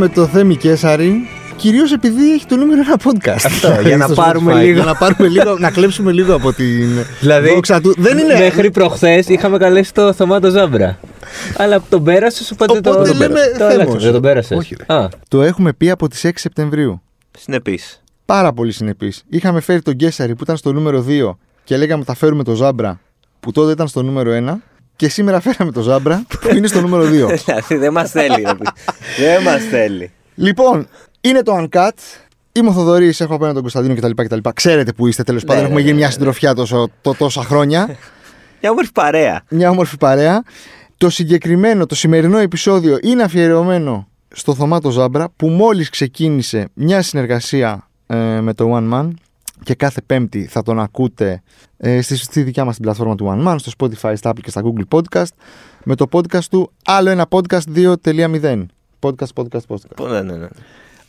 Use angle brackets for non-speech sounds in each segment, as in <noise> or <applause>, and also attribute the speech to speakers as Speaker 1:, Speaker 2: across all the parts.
Speaker 1: φέραμε το Θέμη Κέσαρη Κυρίως επειδή έχει το νούμερο ένα podcast.
Speaker 2: Αυτό, για να <laughs>
Speaker 1: Στο
Speaker 2: πάρουμε
Speaker 1: Spotify.
Speaker 2: λίγο.
Speaker 1: Για να πάρουμε λίγο, να κλέψουμε λίγο από την
Speaker 2: Δηλαδή,
Speaker 1: δόξα του. Δεν είναι.
Speaker 2: Μέχρι προχθές είχαμε καλέσει το Θωμάτο Ζάμπρα. Αλλά τον πέρασε, οπότε, το.
Speaker 1: Οπότε
Speaker 2: τον
Speaker 1: λέμε
Speaker 2: πέρασε. Το
Speaker 1: Θέμος.
Speaker 2: άλλαξες, Δεν τον πέρασες.
Speaker 3: Όχι, ρε.
Speaker 2: Α,
Speaker 1: Το έχουμε πει από τις 6 Σεπτεμβρίου.
Speaker 4: Συνεπής.
Speaker 1: Πάρα πολύ συνεπής. Είχαμε φέρει τον Γκέσαρη που ήταν στο νούμερο 2 και λέγαμε θα φέρουμε τον Ζάμπρα που τότε ήταν στο νούμερο 1. Και σήμερα φέραμε τον Ζάμπρα που είναι στο νούμερο 2. <laughs>
Speaker 4: Δηλαδή δεν μας θέλει. ρε παιδί. Δεν μας θέλει.
Speaker 1: λοιπόν, είναι το Uncut. Είμαι ο Θοδωρής, έχω απέναντι τον Κωνσταντίνο κτλ. κτλ. Ξέρετε που είστε τέλος πάντων.
Speaker 4: ναι,
Speaker 1: Έχουμε
Speaker 4: ναι,
Speaker 1: γίνει μια
Speaker 4: ναι.
Speaker 1: συντροφιά τόσο, το, τόσα χρόνια. <laughs>
Speaker 4: Μια όμορφη παρέα.
Speaker 1: μια όμορφη παρέα. Το συγκεκριμένο, το σημερινό επεισόδιο είναι αφιερωμένο στο Θωμάτο Ζάμπρα που μόλις ξεκίνησε μια συνεργασία ε, με το One Man και κάθε πέμπτη θα τον ακούτε ε, στη, στη δικιά μας την πλατφόρμα του One Man, στο Spotify, στα Apple και στα Google Podcast με το podcast του άλλο ένα podcast 2.0 Podcast, podcast, podcast.
Speaker 4: Πω, Ναι, ναι, ναι.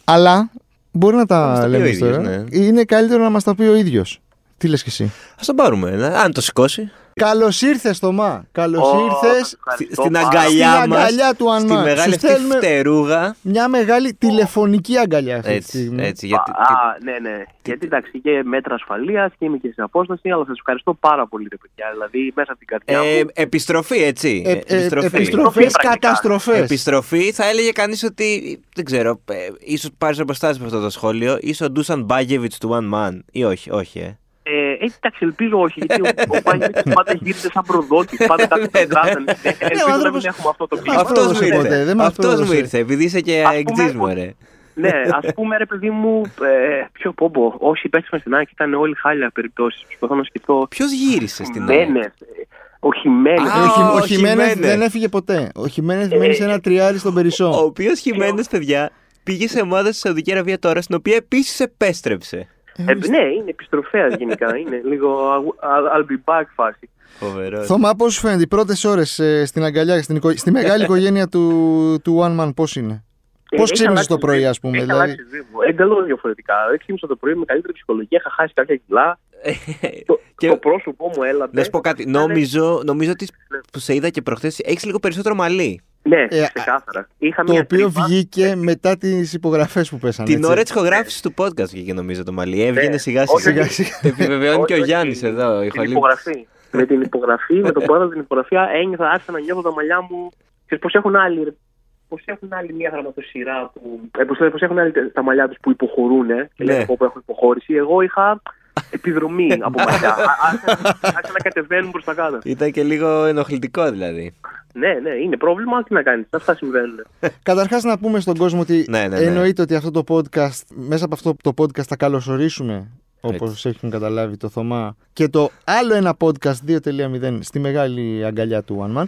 Speaker 1: Αλλά μπορεί να
Speaker 4: μας
Speaker 1: τα
Speaker 4: τα πει
Speaker 1: λέμε
Speaker 4: ο ίδιος,
Speaker 1: τώρα.
Speaker 4: ναι.
Speaker 1: Είναι καλύτερο να μας τα πει ο ίδιος. Τι λες και εσύ;
Speaker 4: Α τον πάρουμε. ναι. Αν το σηκώσει.
Speaker 1: Καλώς ήρθες, Θωμά. Καλώς
Speaker 3: Ω,
Speaker 1: ήρθες
Speaker 3: ευχαριστώ
Speaker 4: Στην
Speaker 3: πάρα
Speaker 4: αγκαλιά
Speaker 1: Στην
Speaker 4: μας.
Speaker 1: αγκαλιά του
Speaker 4: Στη
Speaker 1: Ανμάν.
Speaker 4: μεγάλη
Speaker 1: Σου
Speaker 4: αυτή
Speaker 1: στέλνουμε
Speaker 4: φτερούγα.
Speaker 1: μια μεγάλη τηλεφωνική αγκαλιά αυτή τη
Speaker 4: Έτσι,
Speaker 1: στιγμή.
Speaker 4: έτσι.
Speaker 3: Α,
Speaker 4: Γιατί,
Speaker 3: ναι, ναι. Γιατί εντάξει, και μέτρα ασφαλείας και είμαι και σε απόσταση, αλλά σας ευχαριστώ πάρα πολύ, ρε παιδιά. Δηλαδή, μέσα από την καρδιά
Speaker 4: ε,
Speaker 3: μου.
Speaker 4: επιστροφή, έτσι.
Speaker 1: Ε, ε,
Speaker 4: επιστροφή.
Speaker 1: επιστροφές,
Speaker 3: Πρακτικά.
Speaker 1: καταστροφές.
Speaker 4: Επιστροφή, θα έλεγε κανείς ότι. Δεν ξέρω, ε, ίσως πάρεις αποστάσεις με αυτό το σχόλιο. Είσαι ο Ντούσαν Μπάγεβιτς του One Man. Ή όχι, όχι, ε.
Speaker 3: Ε, ε, εντάξει, ελπίζω όχι, γιατί ο, ο Παγιώτης πάντα γίνεται σαν προδότης. Πάντα κάτι τον κράζανε. Ελπίζω να μην
Speaker 1: άνθρωπος-
Speaker 3: έχουμε αυτό το
Speaker 1: μας
Speaker 3: κλίμα.
Speaker 4: Αυτός μου
Speaker 1: πρόδωσε ποτέ, δεν
Speaker 4: ήρθε.
Speaker 1: μας
Speaker 4: Αυτός μου
Speaker 1: πρόδωσε.
Speaker 4: ήρθε. Επειδή είσαι και
Speaker 3: Ας πούμε,
Speaker 4: εκτζή μου, ρε.
Speaker 3: Ναι, ας πούμε, ρε παιδί μου, ε, ποιο πόμπο. Όσοι παίξαμε στην ΑΕΚ ήταν όλοι χάλια περιπτώσεις. Προσπαθώ να σκεφτώ.
Speaker 4: Ποιος γύρισε στην ΑΕΚ;
Speaker 3: Μένε. Ο Χιμένες.
Speaker 4: Α,
Speaker 1: Ο, Χι- ο
Speaker 4: ο
Speaker 1: Χιμένεθ
Speaker 4: Χιμένεθ.
Speaker 1: δεν έφυγε ποτέ. Ο Χιμένεθ
Speaker 3: Ε,
Speaker 1: μένει σε ένα τριάρι στον
Speaker 4: Ο
Speaker 1: Περισσό.
Speaker 4: οποίος Χιμένες, παιδιά, πήγε σε ομάδα στη Σαουδική Αραβία τώρα, στην οποία επίσης επέστρεψε.
Speaker 3: Ε, ναι, είναι επιστροφέα γενικά. <laughs> Είναι λίγο I'll- I'll be back φάση.
Speaker 4: Φοβερός.
Speaker 1: Θωμά, πώς σου φαίνεται οι πρώτες ώρες στην αγκαλιά, στην οικο- στη μεγάλη <laughs> οικογένεια του, του One Man, πώς είναι;
Speaker 3: Ε,
Speaker 1: Πώς
Speaker 3: έχει
Speaker 1: ξύπνησε
Speaker 3: αλλάξει
Speaker 1: το
Speaker 3: η
Speaker 1: πρωί,
Speaker 3: ζωή.
Speaker 1: ας πούμε.
Speaker 3: Έχει
Speaker 1: Δηλαδή;
Speaker 3: αλλάξει η ζωή μου. Εντελώς διαφορετικά. Ξύπνησα το πρωί με καλύτερη ψυχολογία. Είχα χάσει κάποια κιλά. Το,
Speaker 4: Και-
Speaker 3: το πρόσωπό μου έλαβε.
Speaker 4: Να σου πω κάτι. Νομίζω, νομίζω ότι που σε είδα και προχθές έχεις λίγο περισσότερο μαλλί.
Speaker 3: Ναι,
Speaker 1: Ε,
Speaker 3: ξεκάθαρα. Είχα
Speaker 1: Το
Speaker 3: μια
Speaker 1: οποίο
Speaker 3: τρύπα.
Speaker 1: βγήκε μετά τις υπογραφές που πέσανε.
Speaker 4: Την
Speaker 1: έτσι.
Speaker 4: ώρα της ηχογράφησης του podcast βγήκε νομίζω το μαλλί. Έβγαινε
Speaker 3: Ναι.
Speaker 4: σιγά
Speaker 3: Όχι,
Speaker 4: σιγά.
Speaker 1: Σιγά σιγά.
Speaker 4: Το επιβεβαιώνει και ο
Speaker 3: Όχι,
Speaker 4: Γιάννη
Speaker 3: όχι.
Speaker 4: εδώ. η
Speaker 3: Την
Speaker 4: Χαλή.
Speaker 3: υπογραφή. με την υπογραφή, με τον πρώτο την υπογραφή, ένιωθα, άρχισα να νιώθω τα μαλλιά μου. Ξέρεις πώς έχουν άλλοι, ρε, πώς έχουν άλλοι μια γραμματοσυρά που. Ε, πώς, πώς έχουν άλλοι τα μαλλιά τους που υποχωρούν ε, και
Speaker 4: Ναι.
Speaker 3: λένε πω, πω έχω υποχώρηση. Εγώ είχα επιδρομή από μαλλιά. Α- άρχισαν- Άρχισαν να κατεβαίνουν προς τα κάτω.
Speaker 4: Ήταν και λίγο ενοχλητικό δηλαδή.
Speaker 3: Ναι, ναι, είναι πρόβλημα. Τι να κάνεις. Αυτά συμβαίνουν. <laughs>
Speaker 1: Καταρχάς, να πούμε στον κόσμο ότι
Speaker 4: Ναι, ναι, ναι.
Speaker 1: εννοείται ότι αυτό το podcast, μέσα από αυτό το podcast θα καλωσορίσουμε, όπως
Speaker 4: Έτσι.
Speaker 1: έχουν καταλάβει το Θωμά, και το άλλο ένα podcast 2.0 στη μεγάλη αγκαλιά του One Man.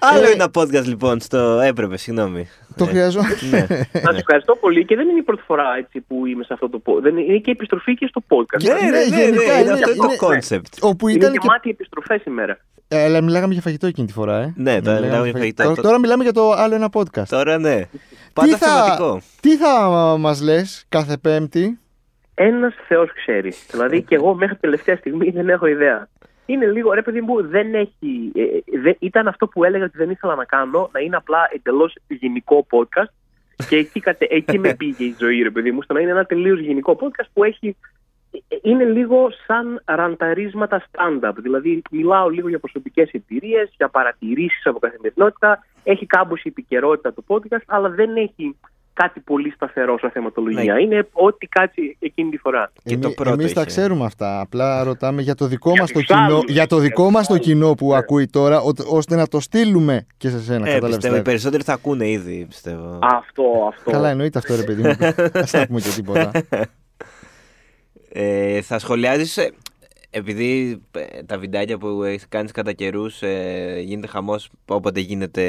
Speaker 4: Άλλο
Speaker 1: Ε,
Speaker 4: ένα podcast λοιπόν στο. Έπρεπε, συγγνώμη.
Speaker 1: Το
Speaker 4: Ε,
Speaker 1: χρειαζόμαστε.
Speaker 4: Ναι.
Speaker 3: Να σας ευχαριστώ πολύ και δεν είναι η πρώτη φορά έτσι, που είμαι σε αυτό το podcast. Είναι και η επιστροφή και στο podcast.
Speaker 4: Ναι, ναι, ναι,
Speaker 1: γενικά
Speaker 4: ναι,
Speaker 1: είναι-
Speaker 4: είναι αυτό το
Speaker 1: είναι-
Speaker 4: concept.
Speaker 1: Όπου
Speaker 3: Είναι
Speaker 1: ήταν και.
Speaker 3: γεμάτη επιστροφές σήμερα.
Speaker 1: Ε, αλλά μιλάγαμε για φαγητό εκείνη τη φορά, ε.
Speaker 4: Ναι, τώρα μιλάμε για φαγητό.
Speaker 1: Τώρα, τώρα μιλάμε για το άλλο ένα podcast.
Speaker 4: Τώρα ναι. Πάντα
Speaker 1: θα,
Speaker 4: θεματικό.
Speaker 1: τι θα μας λες κάθε Πέμπτη;
Speaker 3: Ένας Θεός ξέρει. Δηλαδή και εγώ μέχρι τελευταία στιγμή δεν έχω ιδέα. Είναι λίγο, ρε παιδί μου, δεν έχει. ε, δεν- ήταν αυτό που έλεγα ότι δεν ήθελα να κάνω, να είναι απλά εντελώς γενικό podcast. Και εκεί, κατε, εκεί με πήγε η ζωή, ρε παιδί μου, στο να είναι ένα τελείως γενικό podcast που έχει. Ε, Είναι λίγο σαν ρανταρίσματα stand-up. Δηλαδή, μιλάω λίγο για προσωπικές εμπειρίες, για παρατηρήσεις από καθημερινότητα. Έχει κάμποση επικαιρότητα το podcast, αλλά δεν έχει κάτι πολύ σταθερό σαν θεματολογία.
Speaker 4: Ναι.
Speaker 3: Είναι ό,τι κάτσει εκείνη τη φορά.
Speaker 4: Και το πρώτο
Speaker 1: Εμείς τα
Speaker 4: είχε.
Speaker 1: ξέρουμε αυτά. Απλά ρωτάμε για το δικό
Speaker 3: Για
Speaker 1: μας το
Speaker 3: τους
Speaker 1: κοινό,
Speaker 3: άλλους.
Speaker 1: για το δικό
Speaker 3: Για
Speaker 1: μας
Speaker 3: τους
Speaker 1: το κοινό που
Speaker 3: άλλους.
Speaker 1: ακούει τώρα, ο- ώστε να το στείλουμε και σε σένα.
Speaker 4: Ε,
Speaker 1: κατάλαβες
Speaker 4: πιστεύω οι
Speaker 1: δηλαδή.
Speaker 4: περισσότεροι θα ακούνε ήδη, πιστεύω.
Speaker 3: Αυτό, αυτό.
Speaker 1: Καλά, εννοείται αυτό, ρε παιδί μου. <laughs> Ας να πούμε και τίποτα. <laughs>
Speaker 4: Ε, θα σχολιάζεις, ε, επειδή ε, τα βιντεάκια που έχεις κάνεις κατά καιρούς γίνεται χαμός όποτε γίνεται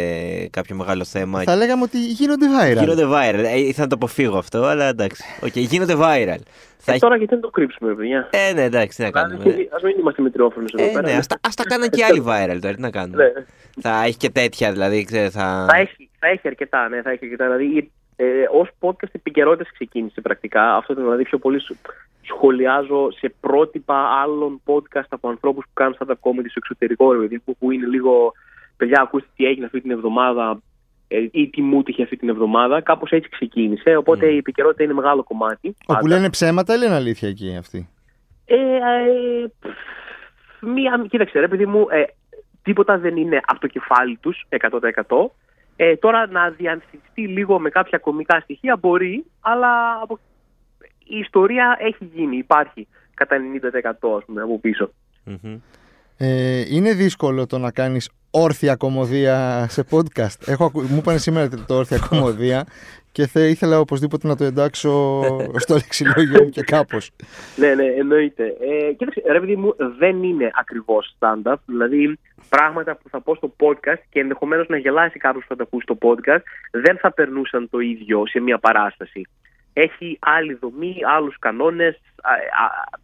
Speaker 4: κάποιο μεγάλο θέμα.
Speaker 1: Θα λέγαμε ότι γίνονται viral.
Speaker 4: Γίνονται viral. Ε, ήθελα να το αποφύγω αυτό, αλλά εντάξει. Οκ, γίνονται viral. Θα
Speaker 3: Ε,
Speaker 4: έχει-
Speaker 3: τώρα γιατί δεν το κρύψουμε, παιδιά;
Speaker 4: Ε, ναι, εντάξει, τι να κάνουμε.
Speaker 3: Α μην είμαστε μετριόφρονες εδώ
Speaker 4: Ε,
Speaker 3: πέρα.
Speaker 4: ναι, ας, τα- ας τα κάνουν και άλλοι viral τώρα, τι να κάνουμε.
Speaker 3: Ναι.
Speaker 4: Θα έχει και τέτοια, δηλαδή, ξέρεις, θα...
Speaker 3: Θα έχει, θα έχει αρκετά, ναι, θα έχει αρκετά. Δηλαδή, ε, ως podcast επικαιρότητας ξεκίνησε πρακτικά. Αυτό ήταν δηλαδή πιο πολύ σου- σχολιάζω σε πρότυπα άλλων podcast από ανθρώπους που κάνουν stand-up comedy στο εξωτερικό, ρε παιδί, που, που είναι λίγο. Παιδιά, ακούστε τι έγινε αυτή την εβδομάδα. ε, ή τι μου είχε αυτή την εβδομάδα. Κάπως έτσι ξεκίνησε. Οπότε η επικαιρότητα είναι μεγάλο κομμάτι.
Speaker 1: Όπου
Speaker 3: πάντα.
Speaker 1: λένε ψέματα ή λένε αλήθεια εκεί αυτοί.
Speaker 3: Ε, ε, πφ, μία, κοίταξε ρε παιδί μου, ε, τίποτα δεν είναι από το κεφάλι τους 100%. Ε, τώρα να διανθιστεί λίγο με κάποια κομικά στοιχεία μπορεί, αλλά από... η ιστορία έχει γίνει, υπάρχει κατά 90% ας πούμε από πίσω.
Speaker 4: Μμμ.
Speaker 1: Ε, είναι δύσκολο το να κάνεις όρθια κομμωδία σε podcast. Έχω, ακου- μου είπαν σήμερα το όρθια κομμωδία και θα ήθελα οπωσδήποτε να το εντάξω στο λεξιλόγιο μου και κάπως.
Speaker 3: Ναι, ναι, εννοείται. Ε, κοίταξε, ρε παιδί μου, δεν είναι ακριβώς stand-up. Δηλαδή, πράγματα που θα πω στο podcast και ενδεχομένως να γελάσει κάποιος που θα τα ακούσει στο podcast, δεν θα περνούσαν το ίδιο σε μια παράσταση. Έχει άλλη δομή, άλλους κανόνες,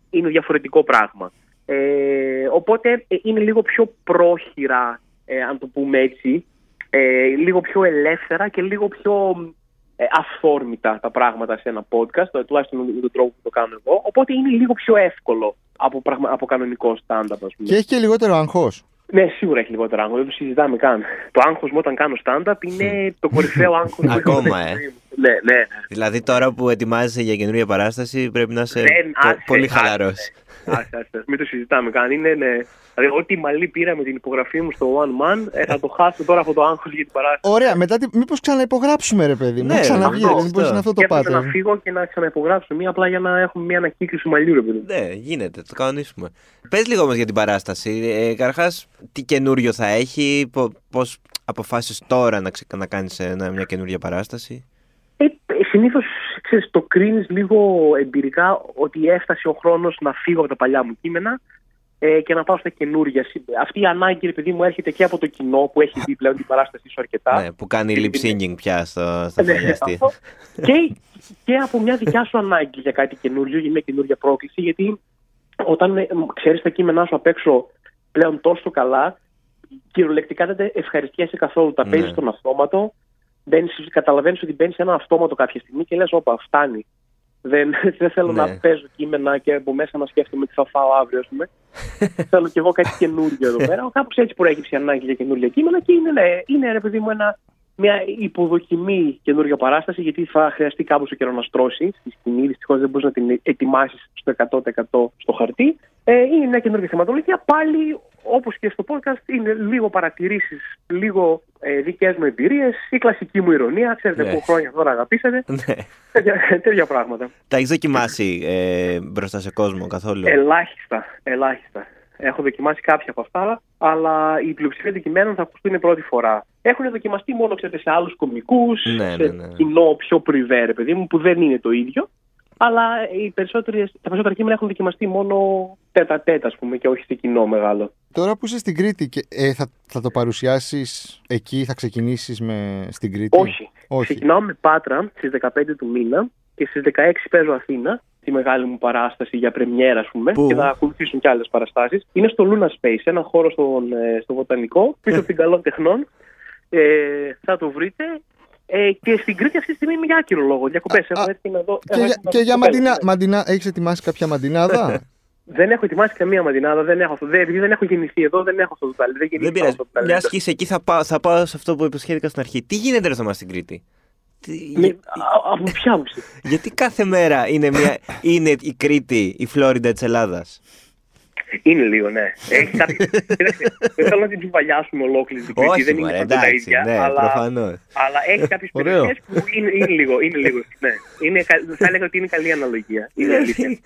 Speaker 3: είναι διαφορετικό πράγμα. Ε, οπότε ε, είναι λίγο πιο πρόχειρα, ε, αν το πούμε έτσι, ε, λίγο πιο ελεύθερα και λίγο πιο ε, αυθόρμητα τα πράγματα σε ένα podcast, το- τουλάχιστον με τον τρόπο που το κάνω εγώ. Οπότε είναι λίγο πιο εύκολο από, πραγμα, από κανονικό stand-up, ας πούμε.
Speaker 1: Και έχει και λιγότερο αγχός.
Speaker 3: Ναι, σίγουρα έχει λιγότερο άγχος, δεν το συζητάμε καν. Το άγχος μου όταν κάνω stand-up είναι το κορυφαίο άγχος που έχω
Speaker 4: Ακόμα,
Speaker 3: στη
Speaker 4: ε.
Speaker 3: ζωή μου. Ναι, ναι.
Speaker 4: Δηλαδή τώρα που ετοιμάζεσαι για καινούργια παράσταση πρέπει να είσαι
Speaker 3: Δεν,
Speaker 4: πο-
Speaker 3: άσε,
Speaker 4: πολύ
Speaker 3: άσε.
Speaker 4: χαλαρός.
Speaker 3: Άσε, άσε, μην το συζητάμε καν. Είναι, ναι. Δηλαδή, ό,τι μαλλί πήρα με την υπογραφή μου στο One Man, ε, θα το χάσω τώρα από το άγχος για την παράσταση.
Speaker 1: Ωραία, μετά τι, μήπως ξαναυπογράψουμε ρε παιδί μου.
Speaker 4: Ναι,
Speaker 1: να ξαναβγεί,
Speaker 3: αυτό,
Speaker 1: ρε, μήπως
Speaker 4: αυτό.
Speaker 1: είναι αυτό το
Speaker 3: Σκέφτομαι
Speaker 1: pattern.
Speaker 3: να φύγω και να ξαναυπογράψω μία απλά για να έχουμε μία ανακύκλωση μαλλιού, ρε παιδί.
Speaker 4: Ναι, γίνεται, το κανονίσουμε. Πες λίγο όμως για την παράσταση. Ε, Καταρχάς, τι καινούριο θα έχει, πο- πώς αποφάσισες τώρα να, ξε- να κάνεις ένα- μια καινούργια παράσταση;
Speaker 3: Ε, Συνήθω το κρίνεις λίγο εμπειρικά ότι έφτασε ο χρόνος να φύγω από τα παλιά μου κείμενα ε, και να πάω στα καινούργια. Αυτή η ανάγκη, ρε παιδί μου, έρχεται και από το κοινό που έχει δει πλέον την παράστασή σου αρκετά.
Speaker 4: Ναι, που κάνει
Speaker 3: και
Speaker 4: lip
Speaker 3: την-
Speaker 4: syncing πια στο, στα
Speaker 3: Ναι,
Speaker 4: φωνιαστή.
Speaker 3: αυτό. και, και από μια δικιά σου ανάγκη για κάτι καινούριο, για μια καινούργια πρόκληση, γιατί όταν ε, ξέρεις τα κείμενά σου απ' έξω πλέον τόσο καλά, κυριολεκτικά δεν τα ευχαριστιέσαι καθόλου. Τα
Speaker 4: Ναι.
Speaker 3: παίζεις στον αυτόματο, καταλαβαίνεις ότι μπαίνεις σε ένα αυτόματο κάποια στιγμή και λες: Όπα, φτάνει. Δεν, <laughs> δεν θέλω
Speaker 4: Ναι.
Speaker 3: να παίζω κείμενα και από μέσα να σκέφτομαι τι θα φάω αύριο, ας πούμε. θέλω κι εγώ κάτι καινούριο εδώ πέρα. <laughs> Κάπως έτσι προέκυψε η ανάγκη για καινούργια κείμενα και είναι, ναι, είναι ρε παιδί μου ένα, μια υποδοκιμή καινούργια παράσταση, γιατί θα χρειαστεί κάπως ο καιρός να στρώσει στη σκηνή. Δυστυχώς δεν μπορείς να την ετοιμάσεις στο 100% στο χαρτί. Ε, είναι μια καινούργια θεματολογία. Πάλι, όπως και στο podcast, είναι λίγο παρατηρήσεις, λίγο ε, δικές μου εμπειρίες, η κλασική μου ηρωνία. Ξέρετε,
Speaker 4: Ναι.
Speaker 3: που χρόνια τώρα αγαπήσατε.
Speaker 4: Ναι.
Speaker 3: τέτοια, τέτοια πράγματα.
Speaker 4: Τα έχεις δοκιμάσει ε, μπροστά σε κόσμο καθόλου;
Speaker 3: Ελάχιστα, ελάχιστα. Έχω δοκιμάσει κάποια από αυτά, αλλά η πλειοψηφία αντικειμένων θα ακουστούν πρώτη φορά. Έχουν δοκιμαστεί μόνο ξέρετε, σε άλλους κομικούς,
Speaker 4: Ναι,
Speaker 3: σε
Speaker 4: ναι, ναι.
Speaker 3: κοινό πιο πριβέ, ρε παιδί μου, που δεν είναι το ίδιο. Αλλά οι περισσότερες, τα περισσότερα κείμενα έχουν δοκιμαστεί μόνο τέτα τέτα, ας πούμε, και όχι σε κοινό μεγάλο.
Speaker 1: Τώρα που είσαι στην Κρήτη, και, ε, θα, θα το παρουσιάσεις εκεί, θα ξεκινήσεις με, στην Κρήτη;
Speaker 3: Όχι.
Speaker 1: Όχι.
Speaker 3: Ξεκινάω με Πάτρα στις 15 του μήνα και στις 16 παίζω Αθήνα, τη μεγάλη μου παράσταση για πρεμιέρα, ας πούμε,
Speaker 4: Πού;
Speaker 3: και θα ακολουθήσουν και άλλες παραστάσεις. Είναι στο Luna Space, ένα χώρο στον, ε, στο Βοτανικό, πίσω από την Καλών Τεχνών. Ε, θα το βρείτε. Ε, και στην Κρήτη αυτή τη στιγμή είμαι για άκυρο λόγο. Διακοπέ.
Speaker 1: Α,
Speaker 3: Έχω έρθει να δω.
Speaker 1: Και,
Speaker 3: έχω
Speaker 1: για,
Speaker 3: έρθει να
Speaker 1: και
Speaker 3: δω
Speaker 1: για
Speaker 3: κοπέλα,
Speaker 1: μαντινά,
Speaker 3: ναι.
Speaker 1: μαντινά, έχεις ετοιμάσει κάποια μαντινάδα; <laughs>
Speaker 3: Δεν έχω ετοιμάσει καμία μαντινάδα, δεν έχω αυτό. Δεν, επειδή δεν έχω γεννηθεί εδώ, δεν έχω αυτό το ταλέντο. Δεν,
Speaker 4: Δεν
Speaker 3: γεννήθηκα
Speaker 4: πειράζει.
Speaker 3: αυτό το ταλέντο.
Speaker 4: Μια και είσαι εκεί, θα πάω, θα πάω σε αυτό που υποσχέθηκα στην αρχή. Τι γίνεται ρε Θωμά στην Κρήτη; Τι-
Speaker 3: Με- α- από ποια άποψη;
Speaker 4: Γιατί κάθε μέρα είναι, μια, είναι η Κρήτη η Φλόριντα της Ελλάδας;
Speaker 3: Είναι λίγο, ναι. Έχει κάτι... Κοίταξε, <laughs> δεν θέλω να την τσουβαλιάσουμε ολόκληρη την Κρήτη.
Speaker 4: Όχι,
Speaker 3: δεν είναι
Speaker 4: μωρέ,
Speaker 3: παντού τα
Speaker 4: εντάξει,
Speaker 3: ίδια.
Speaker 4: ναι,
Speaker 3: αλλά,
Speaker 4: προφανώς.
Speaker 3: αλλά έχει κάποιες
Speaker 1: Ωραίο.
Speaker 3: περιοχές που είναι, είναι λίγο. Είναι λίγο ναι. είναι, κα- θα έλεγα ότι είναι καλή αναλογία. Είναι αλήθεια.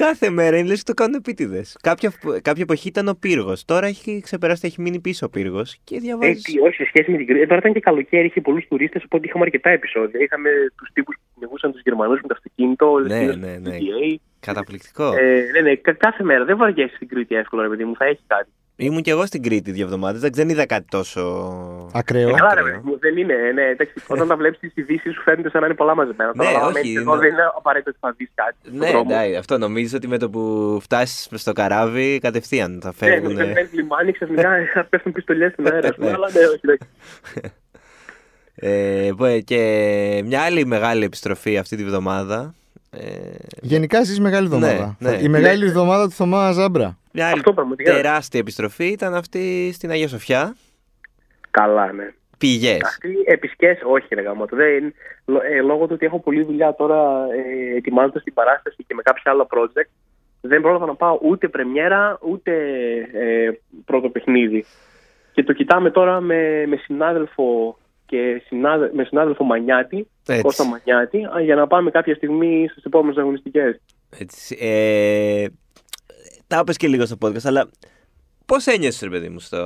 Speaker 4: Κάθε μέρα είναι λες και το κάνουν επίτηδες. Κάποια, κάποια εποχή ήταν ο πύργος. Τώρα έχει ξεπεράσει, έχει μείνει πίσω ο πύργος και
Speaker 3: Ε,
Speaker 4: διαβάζεις.
Speaker 3: τι, όχι, σε σχέση με την Κρήτη. Ε, Τώρα ήταν και καλοκαίρι, είχε πολλούς τουρίστες, οπότε είχαμε αρκετά επεισόδια. Είχαμε τους τύπους που κυνηγούσαν τους Γερμανούς με το αυτοκίνητο,
Speaker 4: Ναι,
Speaker 3: Λευκίνος
Speaker 4: ναι,
Speaker 3: στο
Speaker 4: ναι.
Speaker 3: GTA.
Speaker 4: Καταπληκτικό.
Speaker 3: Ε, ναι, ναι, κα- κάθε μέρα. Δεν βαριέσαι στην Κρήτη εύκολα, ρε παιδί μου, θα έχει κάτι.
Speaker 4: Ήμουν και εγώ στην Κρήτη δύο εβδομάδες. Δεν είδα κάτι τόσο.
Speaker 1: Ακραίο.
Speaker 3: Ε, καλά, ρε
Speaker 4: Ακραίο.
Speaker 3: παιδί μου, δεν είναι. Ναι, εντάξει, όταν τα βλέπεις τις ειδήσεις σου φαίνεται σαν να είναι πολλά μαζεμένα.
Speaker 4: Ναι,
Speaker 3: Τώρα, άμα
Speaker 4: όχι,
Speaker 3: μένεις εδώ,
Speaker 4: ναι.
Speaker 3: δεν είναι απαραίτητο ότι θα δεις κάτι. στον
Speaker 4: Ναι,
Speaker 3: δρόμο.
Speaker 4: εντάξει, αυτό νομίζω ότι με το που φτάσεις στο καράβι κατευθείαν θα
Speaker 3: Ναι,
Speaker 4: φεύγουν.
Speaker 3: ναι, ναι, λιμάνι, ξαφνικά θα <laughs> πέφτουν πιστολιές στην αέρα. ας πούμε,
Speaker 4: Ναι.
Speaker 3: Αλλά ναι, όχι, εντάξει.
Speaker 4: Ε, που- και μια άλλη μεγάλη επιστροφή αυτή τη βδομάδα. Ε,
Speaker 1: Γενικά ζεις μεγάλη εβδομάδα.
Speaker 4: Ναι, ναι.
Speaker 1: Η μεγάλη εβδομάδα του Θωμά Ζάμπρα.
Speaker 4: Μια άλλη
Speaker 3: Αυτό πραγματικά.
Speaker 4: τεράστια επιστροφή ήταν αυτή στην Αγία Σοφιά.
Speaker 3: Καλά, ναι.
Speaker 4: Πηγές.
Speaker 3: Αυτή επισκές, όχι, ρε γάμο. Δεν, λο- ε, λόγω του ότι έχω πολλή δουλειά τώρα ε, ετοιμάζοντας την παράσταση και με κάποια άλλα project, δεν πρόλαβα να πάω ούτε πρεμιέρα ούτε ε, πρώτο παιχνίδι. Και το κοιτάμε τώρα με, με συνάδελφο και συνάδε, με συνάδελφο Μανιάτη,
Speaker 4: Έτσι.
Speaker 3: Κώστα Μανιάτη, α, για να πάμε κάποια στιγμή στις επόμενες αγωνιστικές.
Speaker 4: Έτσι. Ε, τα είπες και λίγο στο podcast, αλλά πώς ένιωσες, ρε παιδί μου, στο.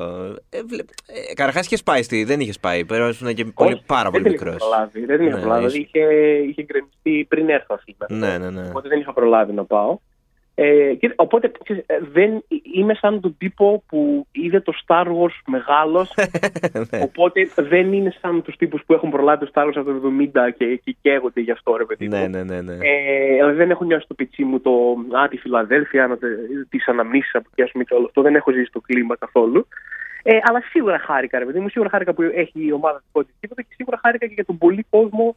Speaker 4: Ε, βλέ... ε, Καταρχάς είχες πάει στη. Δεν είχες πάει. Πέρασαν και πολύ, πάρα πολύ
Speaker 3: δεν
Speaker 4: μικρός.
Speaker 3: Δεν είχα προλάβει. Δεν είχα
Speaker 4: Ναι,
Speaker 3: προλάβει.
Speaker 4: είσαι-
Speaker 3: Είχε, είχε γκρεμιστεί πριν έρθω Αθήνα.
Speaker 4: Ναι, ναι, ναι.
Speaker 3: Οπότε δεν είχα προλάβει να πάω. Ε, και, οπότε ξέρεις, ε, δεν, είμαι σαν τον τύπο που είδε το Star Wars μεγάλος <laughs>
Speaker 4: Ναι.
Speaker 3: οπότε δεν είναι σαν τους τύπους που έχουν προλάβει το Star Wars από το 70 και, και καίγονται γι' αυτό ρε παιδί μου.
Speaker 4: ναι, ναι, ναι, ναι.
Speaker 3: Ε, δηλαδή δεν έχω νιώσει το πιτσί μου το «Α, τη Φιλαδέλφια, να, τις αναμνήσεις από εκεί ας πούμε, και όλο αυτό. Δεν έχω ζήσει το κλίμα καθόλου. Ε, αλλά σίγουρα χάρηκα, ρε παιδί μου. Σίγουρα χάρηκα που έχει η ομάδα του τίποτα και σίγουρα χάρηκα και για τον πολύ κόσμο.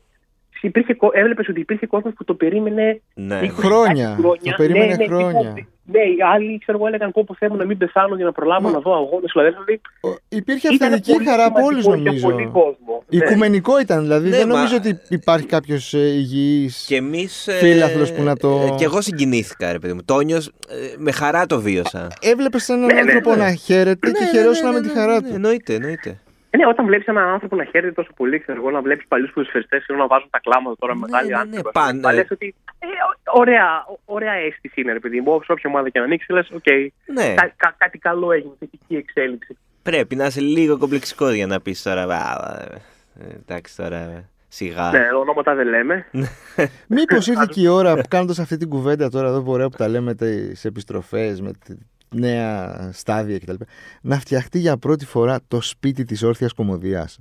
Speaker 3: Υπήρχε, έβλεπες ότι υπήρχε κόσμος που το περίμενε
Speaker 4: ναι.
Speaker 3: 20
Speaker 1: Χρόνια. Το περίμενε
Speaker 3: ναι,
Speaker 1: χρόνια.
Speaker 3: τύπου, ναι, οι άλλοι ξέρω εγώ έλεγαν πω θέλω να μην πεθάνω για να προλάβω
Speaker 1: Μα-
Speaker 3: να δω αγώνες. Δηλαδή,
Speaker 1: Ο- Υπήρχε
Speaker 3: ήταν
Speaker 1: αυθεντική
Speaker 3: πολύ
Speaker 1: χαρά από όλους
Speaker 3: σημαντικό για
Speaker 1: νομίζω.
Speaker 3: Πολύ κόσμο. Ναι.
Speaker 1: Οικουμενικό ήταν δηλαδή.
Speaker 4: Ναι,
Speaker 1: δεν
Speaker 4: μα-
Speaker 1: νομίζω ότι υπάρχει κάποιος υγιής.
Speaker 4: Και εμείς.
Speaker 1: Φίλαθλος που να το-
Speaker 4: Και εγώ συγκινήθηκα, ρε παιδί μου. Τόνιος, με χαρά το βίωσα.
Speaker 1: Έβλεπες έναν
Speaker 3: Ναι, ναι,
Speaker 1: άνθρωπο
Speaker 3: ναι.
Speaker 1: να χαίρεται και χαιρόσουν με τη χαρά του.
Speaker 4: Εννοείται, εννοείται.
Speaker 3: Ε, Ναι, όταν βλέπεις έναν άνθρωπο να χαίρεται τόσο πολύ, ξέρω εγώ, να βλέπεις παλιούς ποδοσφαιριστές να βάζουν τα κλάματα τώρα με
Speaker 4: Ναι,
Speaker 3: μεγάλοι
Speaker 4: ναι, ναι,
Speaker 3: άνθρωποι.
Speaker 4: πάντα.
Speaker 3: Θα λες ότι ε, ω- ωραία, ω- ωραία αίσθηση είναι, ρε παιδί μου. Σε όποια ομάδα και να ανοίξεις, λες, οκ,
Speaker 4: Ναι,
Speaker 3: κα- κα- κάτι καλό έγινε, θετική εξέλιξη.
Speaker 4: πρέπει να είσαι λίγο κομπλεξικός για να πεις τώρα. «Α, ε, Εντάξει τώρα. Σιγά.
Speaker 3: Ναι, ονόματα δεν λέμε. <laughs>
Speaker 1: Μήπως ήρθε και η ώρα κάνοντας αυτή την κουβέντα τώρα εδώ ωραία που τα λέμε τις επιστροφές με τη νέα στάδια κτλ. Να φτιαχτεί για πρώτη φορά το σπίτι της όρθιας κομμωδίας.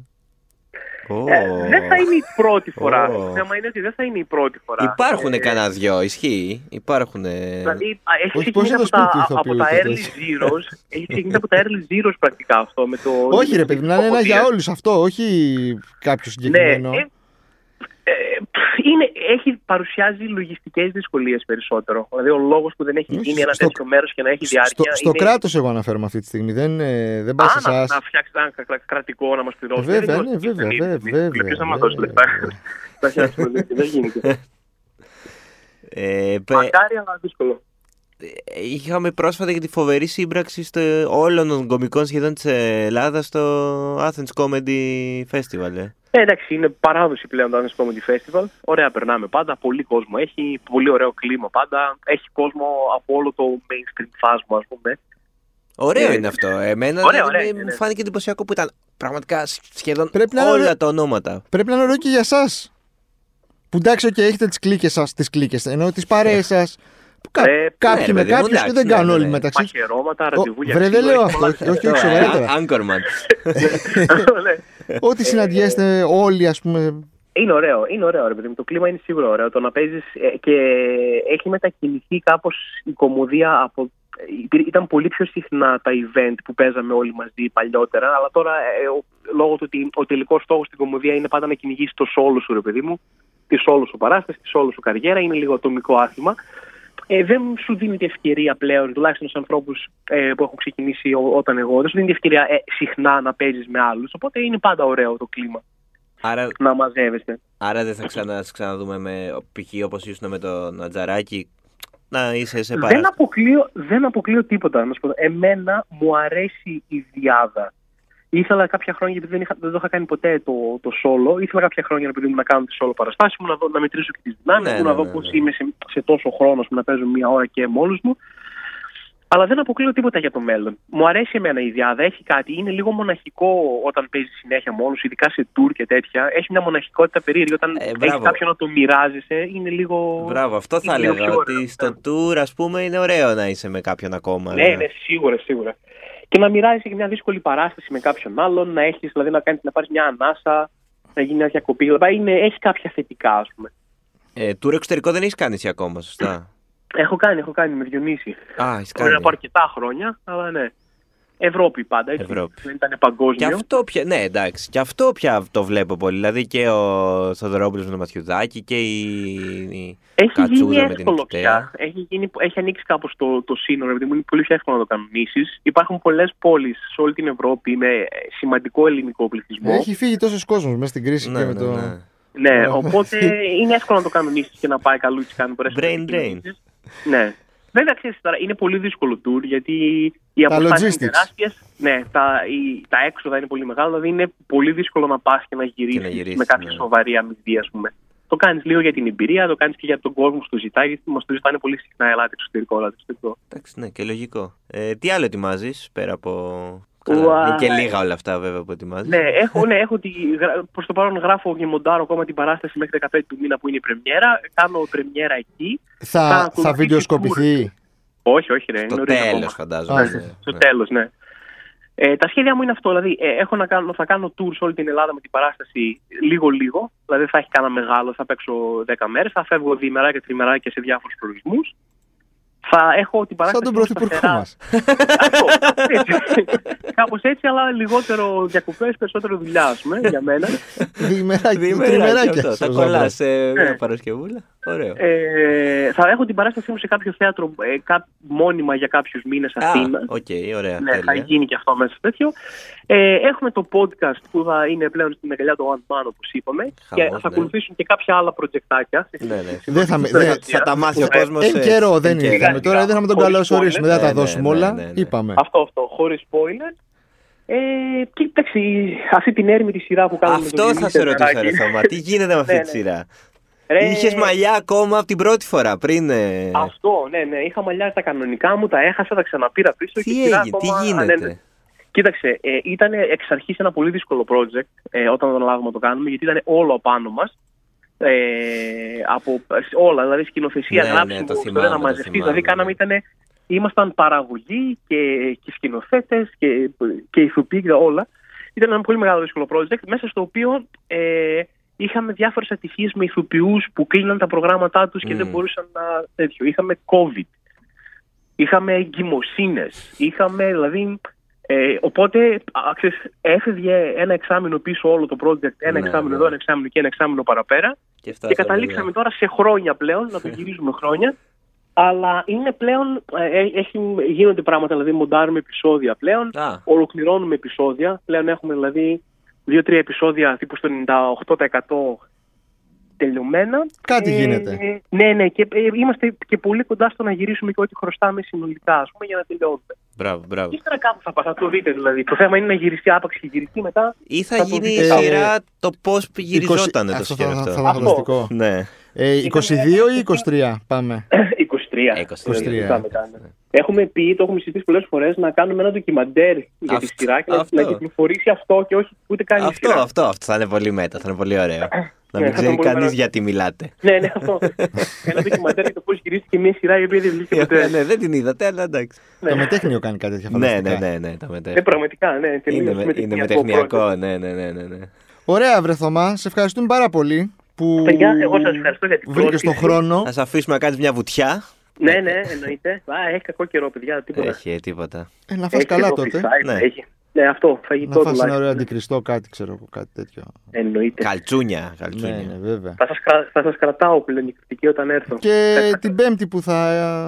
Speaker 4: Ω.
Speaker 3: Ε, δεν θα είναι η πρώτη φορά.
Speaker 4: Ω.
Speaker 3: Το θέμα είναι ότι δεν θα είναι η πρώτη φορά.
Speaker 4: Υπάρχουν
Speaker 3: Ε,
Speaker 4: κανένα δυο, ισχύει; Υπάρχουν.
Speaker 3: Δηλαδή, α, έχει
Speaker 1: Όχι,
Speaker 3: ξεκινήσει
Speaker 1: πώς είναι
Speaker 3: από
Speaker 1: το
Speaker 3: τα,
Speaker 1: σπίτι του
Speaker 3: από
Speaker 1: ηθοποιού,
Speaker 3: τα
Speaker 1: θα
Speaker 3: early
Speaker 1: πες.
Speaker 3: zeros. έχει ξεκινήσει από τα early zeros πρακτικά αυτό. Με το,
Speaker 1: Όχι, ρε παιδί, να είναι ένα για όλους αυτό, όχι κάποιο
Speaker 3: Ναι,
Speaker 1: συγκεκριμένο.
Speaker 3: ε, ε, πφ, είναι, έχει, παρουσιάζει λογιστικές δυσκολίες περισσότερο. Δηλαδή, ο λόγος που δεν έχει
Speaker 1: Όχι,
Speaker 3: γίνει ένα
Speaker 1: στο-
Speaker 3: τέτοιο μέρος και να έχει διάρκεια.
Speaker 1: στο στο
Speaker 3: είναι...
Speaker 1: κράτος, εγώ αναφέρομαι αυτή τη στιγμή. Δεν, ε, δεν πάει
Speaker 3: Α,
Speaker 1: σε
Speaker 3: να,
Speaker 1: εσάς.
Speaker 3: να φτιάξει ένα κρα- κρα- κρατικό να μας πληρώσει.
Speaker 1: Ε, βέβαια,
Speaker 3: Δεν
Speaker 1: ναι,
Speaker 3: είναι
Speaker 1: βέβαια,
Speaker 3: όσο-
Speaker 1: βέβαια, βέβαια,
Speaker 3: Ποιος θα μα
Speaker 1: βέβαια.
Speaker 3: δώσει λεφτά. Θα έχει ασχοληθεί, Δεν γίνεται. <laughs>
Speaker 4: Ε, πε-
Speaker 3: Μακάρι, αλλά δύσκολο.
Speaker 4: Είχαμε πρόσφατα και τη φοβερή σύμπραξη στο, όλων των κομικών σχεδόν της Ελλάδας στο Athens Comedy Festival. Ε.
Speaker 3: Ε, εντάξει, είναι παράδοση πλέον το Athens Comedy Festival. Ωραία, περνάμε πάντα. Πολύ κόσμο έχει. Πολύ ωραίο κλίμα πάντα. Έχει κόσμο από όλο το mainstream φάσμα, α πούμε.
Speaker 4: Ωραίο
Speaker 3: Ε,
Speaker 4: είναι αυτό. Εμένα
Speaker 3: ωραίο,
Speaker 4: δηλαδή,
Speaker 3: ωραίο,
Speaker 4: μου
Speaker 3: ναι.
Speaker 4: φάνηκε εντυπωσιακό που ήταν πραγματικά σχεδόν
Speaker 1: Πρέπει να είναι
Speaker 4: όλα
Speaker 1: ωραίο.
Speaker 4: τα ονόματα.
Speaker 1: Πρέπει να είναι ωραίο και για εσά. Που εντάξει, okay, έχετε τι κλίκε σα, τι κλίκε, ενώ τι παρέε σα. Κα,
Speaker 3: Ε,
Speaker 1: κάποιοι
Speaker 4: ναι,
Speaker 1: με
Speaker 4: ρε παιδί μου,
Speaker 1: κάποιου και
Speaker 4: εντάξει,
Speaker 1: δεν
Speaker 4: ναι,
Speaker 1: κάνουν
Speaker 4: ναι,
Speaker 1: όλοι
Speaker 4: ναι.
Speaker 1: μεταξύ του.
Speaker 3: Μαχαιρώματα, ραντεβού
Speaker 1: Βρε, δεν λέω
Speaker 3: έχει
Speaker 1: αυτό.
Speaker 3: πολλά
Speaker 1: Όχι, όχι, όχι,
Speaker 3: τέτοια.
Speaker 1: Σοβαρά. σοβαρότερα.
Speaker 4: Anchorman.
Speaker 3: Ναι.
Speaker 1: Ότι συναντιέστε όλοι, ας πούμε.
Speaker 3: Είναι ωραίο, είναι ωραίο ρε παιδί μου. Το κλίμα είναι σίγουρα ωραίο. Το να παίζεις και έχει μετακινηθεί κάπως η κομμωδία από. υπήρ- Ήταν πολύ πιο συχνά τα event που παίζαμε όλοι μαζί παλιότερα, αλλά τώρα ε, ο, λόγω του ότι ο τελικός στόχος στην κομμωδία είναι πάντα να κυνηγήσεις το σόλο σου, ρε παιδί μου, τη σόλο σου παράσταση, τη σόλο σου καριέρα, είναι λίγο ατομικό άθλημα. Ε, δεν σου δίνει την ευκαιρία πλέον, τουλάχιστον στους ανθρώπους ε, που έχουν ξεκινήσει ό, όταν εγώ, δεν σου δίνει την ευκαιρία ε, συχνά να παίζεις με άλλους. Οπότε είναι πάντα ωραίο το κλίμα
Speaker 4: Άρα,
Speaker 3: να μαζεύεστε.
Speaker 4: άρα δεν θα ξανα, σε ξαναδούμε με π.χ. όπως ήσουν με τον Ατζαράκη να είσαι σε
Speaker 3: Δεν
Speaker 4: παράσταση.
Speaker 3: αποκλείω, δεν αποκλείω τίποτα. Να σου πω. Εμένα μου αρέσει η διάδα. Ήθελα κάποια χρόνια, γιατί δεν, είχα, δεν το είχα κάνει ποτέ το, το solo, ήθελα κάποια χρόνια επειδή μου να κάνω τη solo παραστάση μου, να, δω, να μετρήσω και τις δυνάμεις
Speaker 4: Ναι,
Speaker 3: μου,
Speaker 4: ναι,
Speaker 3: να δω
Speaker 4: ναι,
Speaker 3: πώς
Speaker 4: ναι.
Speaker 3: είμαι σε, σε τόσο χρόνο που να παίζω μία ώρα και μόνος μου. Αλλά δεν αποκλείω τίποτα για το μέλλον. Μου αρέσει εμένα η διάδα, έχει κάτι. Είναι λίγο μοναχικό όταν παίζεις συνέχεια μόνος, ειδικά σε tour και τέτοια. Έχει μια μοναχικότητα περίεργη. Όταν
Speaker 4: Ε,
Speaker 3: έχεις
Speaker 4: μπράβο.
Speaker 3: κάποιον να το μοιράζεσαι, είναι λίγο.
Speaker 4: Μπράβο, αυτό θα
Speaker 3: είναι λίγο
Speaker 4: έλεγα.
Speaker 3: πιο ωραίο.
Speaker 4: Ότι στο tour, ας πούμε, είναι ωραίο να είσαι με κάποιον ακόμα.
Speaker 3: Ναι, ναι, σίγουρα, σίγουρα. Και να μοιράζει και μια δύσκολη παράσταση με κάποιον άλλον, να έχεις δηλαδή να, κάνεις, να πάρεις μια ανάσα, να γίνει μια διακοπή. Δηλαδή είναι, έχει κάποια θετικά, ας πούμε.
Speaker 4: Ε, tour εξωτερικό δεν έχεις κάνει εσύ ακόμα, σωστά;
Speaker 3: Έχω κάνει, έχω κάνει με Διονύση.
Speaker 4: Α, έχεις
Speaker 3: Μπορεί να
Speaker 4: κάνει.
Speaker 3: πω αρκετά χρόνια, αλλά ναι. Ευρώπη πάντα. Έτσι.
Speaker 4: Ευρώπη.
Speaker 3: Δεν ήταν
Speaker 4: Και
Speaker 3: παγκόσμιο.
Speaker 4: αυτό πια. Ναι, εντάξει. Και αυτό πια το βλέπω πολύ. Δηλαδή και ο Θοδωρόπουλο με τον Μαθιουδάκη και η. η
Speaker 3: Έχει γίνει
Speaker 4: Κατσούδα με την
Speaker 3: εύκολο
Speaker 4: Νικητέα.
Speaker 3: πια. Έχει, γίνει, έχει ανοίξει κάπως το, το σύνορο, επειδή μου είναι πολύ πιο εύκολο να το κανονίσει. Υπάρχουν πολλές πόλεις σε όλη την Ευρώπη με ε, σημαντικό ελληνικό πληθυσμό.
Speaker 1: Έχει φύγει τόσος κόσμος μέσα στην κρίση
Speaker 4: Ναι,
Speaker 1: και με
Speaker 4: ναι,
Speaker 1: το.
Speaker 4: ναι.
Speaker 3: Ναι,
Speaker 1: Ω.
Speaker 3: οπότε <laughs> είναι εύκολο να το κανονίσει και να πάει καλούτσι κάνει μπορέσει να
Speaker 4: Brain
Speaker 3: το
Speaker 4: drain.
Speaker 3: επικοινωνήσεις. Ναι. Βέβαια, ξέρεις τώρα, είναι πολύ δύσκολο tour γιατί οι
Speaker 1: Τα
Speaker 3: αποστάσει είναι
Speaker 1: logistics.
Speaker 3: τεράστιες. Ναι, τα, οι, τα έξοδα είναι πολύ μεγάλα. Δηλαδή είναι πολύ δύσκολο να πας και να γυρίσεις
Speaker 4: γυρίσεις,
Speaker 3: με κάποια
Speaker 4: ναι.
Speaker 3: σοβαρή αμοιβή, ας πούμε. Το κάνεις λίγο για την εμπειρία, το κάνεις και για τον κόσμο που το ζητάει, γιατί μας το ζητάνε πολύ συχνά. Ελάτε εξωτερικό, ελάτε εξωτερικό.
Speaker 4: Εντάξει, ναι, και λογικό. Ε, τι άλλο ετοιμάζεις πέρα από.
Speaker 3: Ουα.
Speaker 4: Καλά, είναι και λίγα όλα αυτά βέβαια που ετοιμάζεις.
Speaker 3: Ναι, έχω, ναι, έχω τη, γρα- προς το παρόν γράφω και μοντάρω ακόμα την παράσταση μέχρι 15 του μήνα που είναι η πρεμιέρα. Κάνω πρεμιέρα εκεί. Θα
Speaker 1: Θα, θα
Speaker 3: ακολουθήσει
Speaker 1: βιντεοσκοπηθεί;
Speaker 3: Όχι, όχι, ρε.
Speaker 4: Στο
Speaker 3: νωρίς
Speaker 4: τέλος,
Speaker 3: ακόμα.
Speaker 4: φαντάζομαι.
Speaker 1: Α,
Speaker 4: ναι,
Speaker 3: Στο
Speaker 4: ναι.
Speaker 3: τέλος, ναι. Ε, τα σχέδια μου είναι αυτό. Δηλαδή, ε, έχω να κάνω, θα κάνω tour σε όλη την Ελλάδα με την παράσταση λίγο-λίγο. Δηλαδή, θα έχει κανένα μεγάλο, θα παίξω 10 μέρες. Θα φεύγω διημερά και τριμερά και σε διάφορους προορισμούς. Θα έχω την
Speaker 1: Σαν
Speaker 3: παράσταση.
Speaker 1: τον
Speaker 3: μου στα
Speaker 1: πρωθυπουργό
Speaker 3: Φερά-
Speaker 1: μας.
Speaker 3: Αυτό, έτσι. Κάπως έτσι, αλλά λιγότερο διακοπές, περισσότερο δουλειά, ας πούμε, για μένα.
Speaker 1: Διημεράκι,
Speaker 4: Διημεράκι
Speaker 1: τριμεράκια.
Speaker 4: αυτό.
Speaker 1: στο
Speaker 4: Τα
Speaker 1: Ζάμπρα.
Speaker 4: κολλάς σε
Speaker 3: Ναι.
Speaker 4: μια Παρασκευούλα; Ωραίο.
Speaker 3: Ε, θα έχω την παράστασή μου σε κάποιο θέατρο ε, κά, μόνιμα για κάποιους μήνες
Speaker 4: Α,
Speaker 3: Αθήνα.
Speaker 4: οκ, ωραία.
Speaker 3: Ναι, θα
Speaker 4: τέλεια.
Speaker 3: γίνει και αυτό μέσα στο τέτοιο. Ε, έχουμε το podcast που θα είναι πλέον στην αγκαλιά του One Man, όπως είπαμε.
Speaker 4: Χαμός,
Speaker 3: και θα
Speaker 4: ναι.
Speaker 3: ακολουθήσουν και κάποια άλλα προτζεκτάκια.
Speaker 4: Ναι, ναι.
Speaker 1: Δεν θα με-
Speaker 3: Στην
Speaker 1: δεν-
Speaker 3: εργασία.
Speaker 4: Θα τα μάθει ο
Speaker 3: Ε,
Speaker 4: κόσμος.
Speaker 1: Εν καιρό δεν ήρθαμε τώρα, δεν θα με τον
Speaker 3: Χωρίς
Speaker 1: καλωσορίσουμε. Δεν θα τα
Speaker 4: spoiler.
Speaker 1: δώσουμε
Speaker 4: Ναι, ναι,
Speaker 1: όλα.
Speaker 4: ναι, ναι.
Speaker 1: Είπαμε.
Speaker 3: Αυτό, αυτό, χωρίς spoiler. Ε, κοίταξε, αυτή την έρμη τη σειρά που κάνουμε. με τον
Speaker 4: Αυτό θα
Speaker 3: Διονύση
Speaker 4: σε ρωτήσω, ρε
Speaker 3: Τερζαράκη.
Speaker 4: Θωμά. Τι γίνεται με αυτή
Speaker 3: Ναι,
Speaker 4: τη
Speaker 3: ναι.
Speaker 4: σειρά;
Speaker 3: Ρε,
Speaker 4: Είχες μαλλιά ακόμα από την πρώτη φορά πριν. ε,
Speaker 3: Αυτό, ναι, ναι. Είχα μαλλιά τα κανονικά μου, τα έχασα, τα ξαναπήρα πίσω. και η
Speaker 4: Τι
Speaker 3: σειρά
Speaker 4: έγινε, τι
Speaker 3: ακόμα
Speaker 4: γίνεται;
Speaker 3: ανένε. Κοίταξε, ε, ήταν εξ αρχής ένα πολύ δύσκολο project ε, όταν το αναλάβουμε να το κάνουμε, γιατί ήταν όλο απάνω μας. Ε, από σε όλα, δηλαδή σκηνοθεσία,
Speaker 4: Ναι, ναι,
Speaker 3: γράψιμο,
Speaker 4: το
Speaker 3: ιστορία,
Speaker 4: θυμάμαι,
Speaker 3: να
Speaker 4: το
Speaker 3: μαζευτεί.
Speaker 4: θυμάμαι,
Speaker 3: Δηλαδή, κάναμε,
Speaker 4: ναι.
Speaker 3: ήτανε, ήμασταν παραγωγοί και, και σκηνοθέτες και, και ηθοποιοί και όλα. Ήταν ένα πολύ μεγάλο δύσκολο project, μέσα στο οποίο ε, είχαμε διάφορες ατυχίες με ηθοποιούς που κλείναν τα προγράμματά τους και
Speaker 4: Μμμ.
Speaker 3: δεν μπορούσαν να. τέτοιο. Είχαμε COVID. Είχαμε εγκυμοσύνες. Είχαμε δηλαδή. Ε, οπότε α, ξέρεις, έφευγε ένα εξάμεινο πίσω όλο το project, ένα
Speaker 4: Ναι,
Speaker 3: εξάμεινο
Speaker 4: ναι.
Speaker 3: εδώ, ένα εξάμεινο και ένα εξάμεινο παραπέρα.
Speaker 4: Και,
Speaker 3: Και
Speaker 4: φτάσαμε
Speaker 3: καταλήξαμε
Speaker 4: εδώ.
Speaker 3: τώρα σε χρόνια πλέον, να το <laughs> γυρίζουμε χρόνια. Αλλά είναι πλέον, ε, ε, έχει, γίνονται πράγματα, δηλαδή μοντάρουμε επεισόδια πλέον,
Speaker 4: Α,
Speaker 3: ολοκληρώνουμε επεισόδια. Πλέον έχουμε δηλαδή δύο-τρία επεισόδια τύπου στο 98% τελειωμένα.
Speaker 1: Κάτι
Speaker 3: Ε,
Speaker 1: γίνεται.
Speaker 3: Ναι, ναι, και ε, είμαστε και πολύ κοντά στο να γυρίσουμε και ό,τι χρωστάμε συνολικά, ας πούμε, για να τελειώνουμε.
Speaker 4: μπράβο, μπράβο.
Speaker 3: Ύστερα κάπου θα, πα- θα το δείτε δηλαδή. Το θέμα είναι να γυριστεί άπαξ και γυριστεί μετά.
Speaker 4: Ή θα
Speaker 3: θα το
Speaker 4: γίνει
Speaker 3: δείτε
Speaker 4: η
Speaker 3: κάπου.
Speaker 4: σειρά το πώς γυριζόταν το
Speaker 1: Αυτό θα-
Speaker 4: σχέδιο
Speaker 1: θα-
Speaker 4: αυτό.
Speaker 1: θα ήταν φανταστικό.
Speaker 4: Ναι.
Speaker 1: Ε, 22 ή 23 πάμε.
Speaker 3: 23.
Speaker 4: 23.
Speaker 3: Δηλαδή, πάμε, κάνουμε. Έχουμε πει, το έχουμε συζητήσει πολλές φορές, να κάνουμε ένα ντοκιμαντέρ για τη
Speaker 4: Αυτό-
Speaker 3: σειρά και να,
Speaker 4: αυτό.
Speaker 3: να κυκλοφορήσει αυτό και όχι ούτε καν η
Speaker 4: Αυτό,
Speaker 3: σειρά.
Speaker 4: αυτό, αυτό θα είναι πολύ μέτα, θα είναι πολύ ωραίο. Να
Speaker 3: Ναι,
Speaker 4: μην
Speaker 3: θα
Speaker 4: ξέρει
Speaker 3: ήταν πολύ
Speaker 4: κανείς
Speaker 3: ωραίο.
Speaker 4: γιατί μιλάτε.
Speaker 3: Ναι, ναι, αυτό. ένα ντοκιμαντέρ για το πώς γυρίστηκε μια σειρά η οποία δεν βγήκε
Speaker 4: Ναι,
Speaker 3: ποτέ.
Speaker 4: ναι, δεν την είδατε, αλλά εντάξει.
Speaker 1: Το μετέχνιο κάνει κάτι τέτοια
Speaker 4: Ναι,
Speaker 1: φανταστικά.
Speaker 4: ναι, ναι, ναι, τα
Speaker 3: Ναι,
Speaker 4: μετέχει.
Speaker 3: πραγματικά, ναι. τελείως
Speaker 4: Είναι, με- είναι
Speaker 3: μετεχνιακό project.
Speaker 4: μετεχνιακό, ναι, ναι, ναι, ναι, ναι.
Speaker 1: Ωραία, βρε Θωμά, σε ευχαριστούμε πάρα πολύ που
Speaker 3: Παιδιά, εγώ σας ευχαριστώ για την
Speaker 1: βρήκες
Speaker 3: πρόσκληση.
Speaker 1: τον χρόνο.
Speaker 4: Θα σε αφήσουμε να κάνεις μια βουτιά.
Speaker 3: Ναι, ναι, εννοείται. Α, έχει κακό καιρό, παιδιά, τίποτα.
Speaker 4: Έχει ε, τίποτα.
Speaker 1: Ε, να φας
Speaker 3: Έχει
Speaker 1: καλά
Speaker 3: και
Speaker 1: τότε.
Speaker 3: coffee site,
Speaker 4: Ναι.
Speaker 3: έχει. Ναι, αυτό,
Speaker 1: Να
Speaker 3: φαγητό
Speaker 1: φας ένα
Speaker 3: τουλάχιστον.
Speaker 1: ωραίο αντικριστό κάτι, ξέρω εγώ, κάτι τέτοιο.
Speaker 3: Εννοείται.
Speaker 4: Καλτσούνια,
Speaker 1: Ναι,
Speaker 4: καλτσούνια.
Speaker 1: ναι, βέβαια.
Speaker 3: Θα σας, κρα- θα σας κρατάω πλέον η κριτική όταν έρθω.
Speaker 1: Και την Πέμπτη που θα.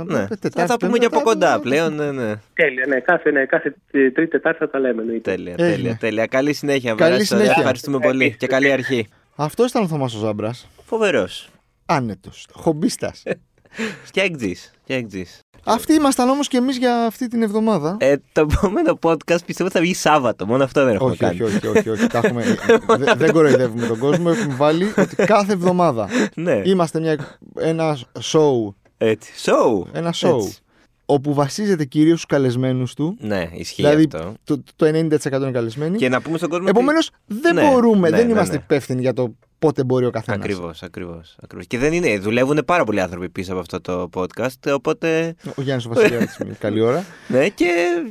Speaker 4: Ναι.
Speaker 1: ε, Τετάρτη,
Speaker 4: Θα τα πούμε
Speaker 1: Πέμπτη,
Speaker 4: και από
Speaker 1: θα-
Speaker 4: κοντά πλέον. Ναι, ναι.
Speaker 3: Τέλεια, ναι, κάθε, ναι, κάθε ε, τρίτη Τετάρτη θα τα λέμε. εννοείται.
Speaker 4: Τέλεια,
Speaker 1: Έγινε.
Speaker 4: τέλεια, τέλεια. Καλή συνέχεια,
Speaker 1: Καλή
Speaker 4: Βαράση, ωραία.
Speaker 1: συνέχεια.
Speaker 4: Ευχαριστούμε πολύ και καλή αρχή.
Speaker 1: Αυτός ήταν ο Θωμάς ο Ζάμπρας.
Speaker 4: Φοβερός.
Speaker 1: Άνετος. Χομπίστας. <laughs>
Speaker 4: Και εκτζή. Και εκτζής.
Speaker 1: Αυτοί ήμασταν όμως και εμείς για αυτή την εβδομάδα.
Speaker 4: Ε, το επόμενο podcast πιστεύω θα βγει Σάββατο. Μόνο αυτό δεν έχουμε
Speaker 1: όχι,
Speaker 4: κάνει.
Speaker 1: όχι, όχι, όχι, όχι. Τα έχουμε... δε- δεν κοροϊδεύουμε τον κόσμο. Έχουμε βάλει ότι κάθε εβδομάδα
Speaker 4: Ναι,
Speaker 1: είμαστε μια... ένα show.
Speaker 4: έτσι. So.
Speaker 1: Ένα show.
Speaker 4: Έτσι.
Speaker 1: Όπου βασίζεται κυρίως στους καλεσμένους του.
Speaker 4: Ναι, ισχύει
Speaker 1: Δηλαδή
Speaker 4: αυτό.
Speaker 1: το, το 90% είναι καλεσμένοι.
Speaker 4: Και να πούμε στον κόσμο. ότι-
Speaker 1: Επομένως δεν
Speaker 4: Ναι,
Speaker 1: μπορούμε,
Speaker 4: ναι,
Speaker 1: δεν
Speaker 4: ναι,
Speaker 1: είμαστε
Speaker 4: ναι.
Speaker 1: υπεύθυνοι για το πότε μπορεί ο καθένας.
Speaker 4: Ακριβώς, ακριβώς. Ακριβώς. Και δεν είναι. Δουλεύουν πάρα πολλοί άνθρωποι πίσω από αυτό το podcast. Οπότε.
Speaker 1: Ο Γιάννης ο Βασιλιάδης, <laughs> καλή ώρα.
Speaker 4: Ναι, και,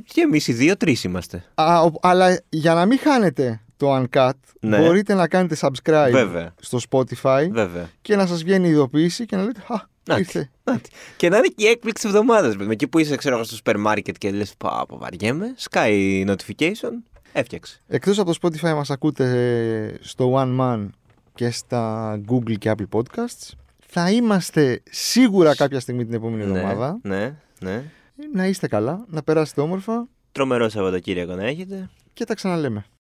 Speaker 4: και εμείς οι δύο-τρει είμαστε.
Speaker 1: Α, ο- αλλά για να μην χάνετε το Uncut,
Speaker 4: Ναι.
Speaker 1: μπορείτε να κάνετε subscribe
Speaker 4: Βέβαια.
Speaker 1: στο Spotify
Speaker 4: Βέβαια.
Speaker 1: και να σας βγαίνει η ειδοποίηση και να λέτε «Α,
Speaker 4: Να
Speaker 1: Ήρθε.
Speaker 4: Να τη. Και να είναι και η έκπληξη εβδομάδας. Με εκεί που είσαι, ξέρω εγώ, στο σούπερ μάρκετ και λες: Πάω, βαριέμαι. Sky notification. Έφτιαξε.
Speaker 1: Εκτός από το Spotify μας ακούτε στο One Man και στα Google και Apple Podcasts. Θα είμαστε σίγουρα κάποια στιγμή την επόμενη εβδομάδα.
Speaker 4: Ναι, ναι, ναι.
Speaker 1: Να είστε καλά, να περάσετε όμορφα
Speaker 4: Τρομερό Σαββατοκύριακο να έχετε.
Speaker 1: και τα ξαναλέμε.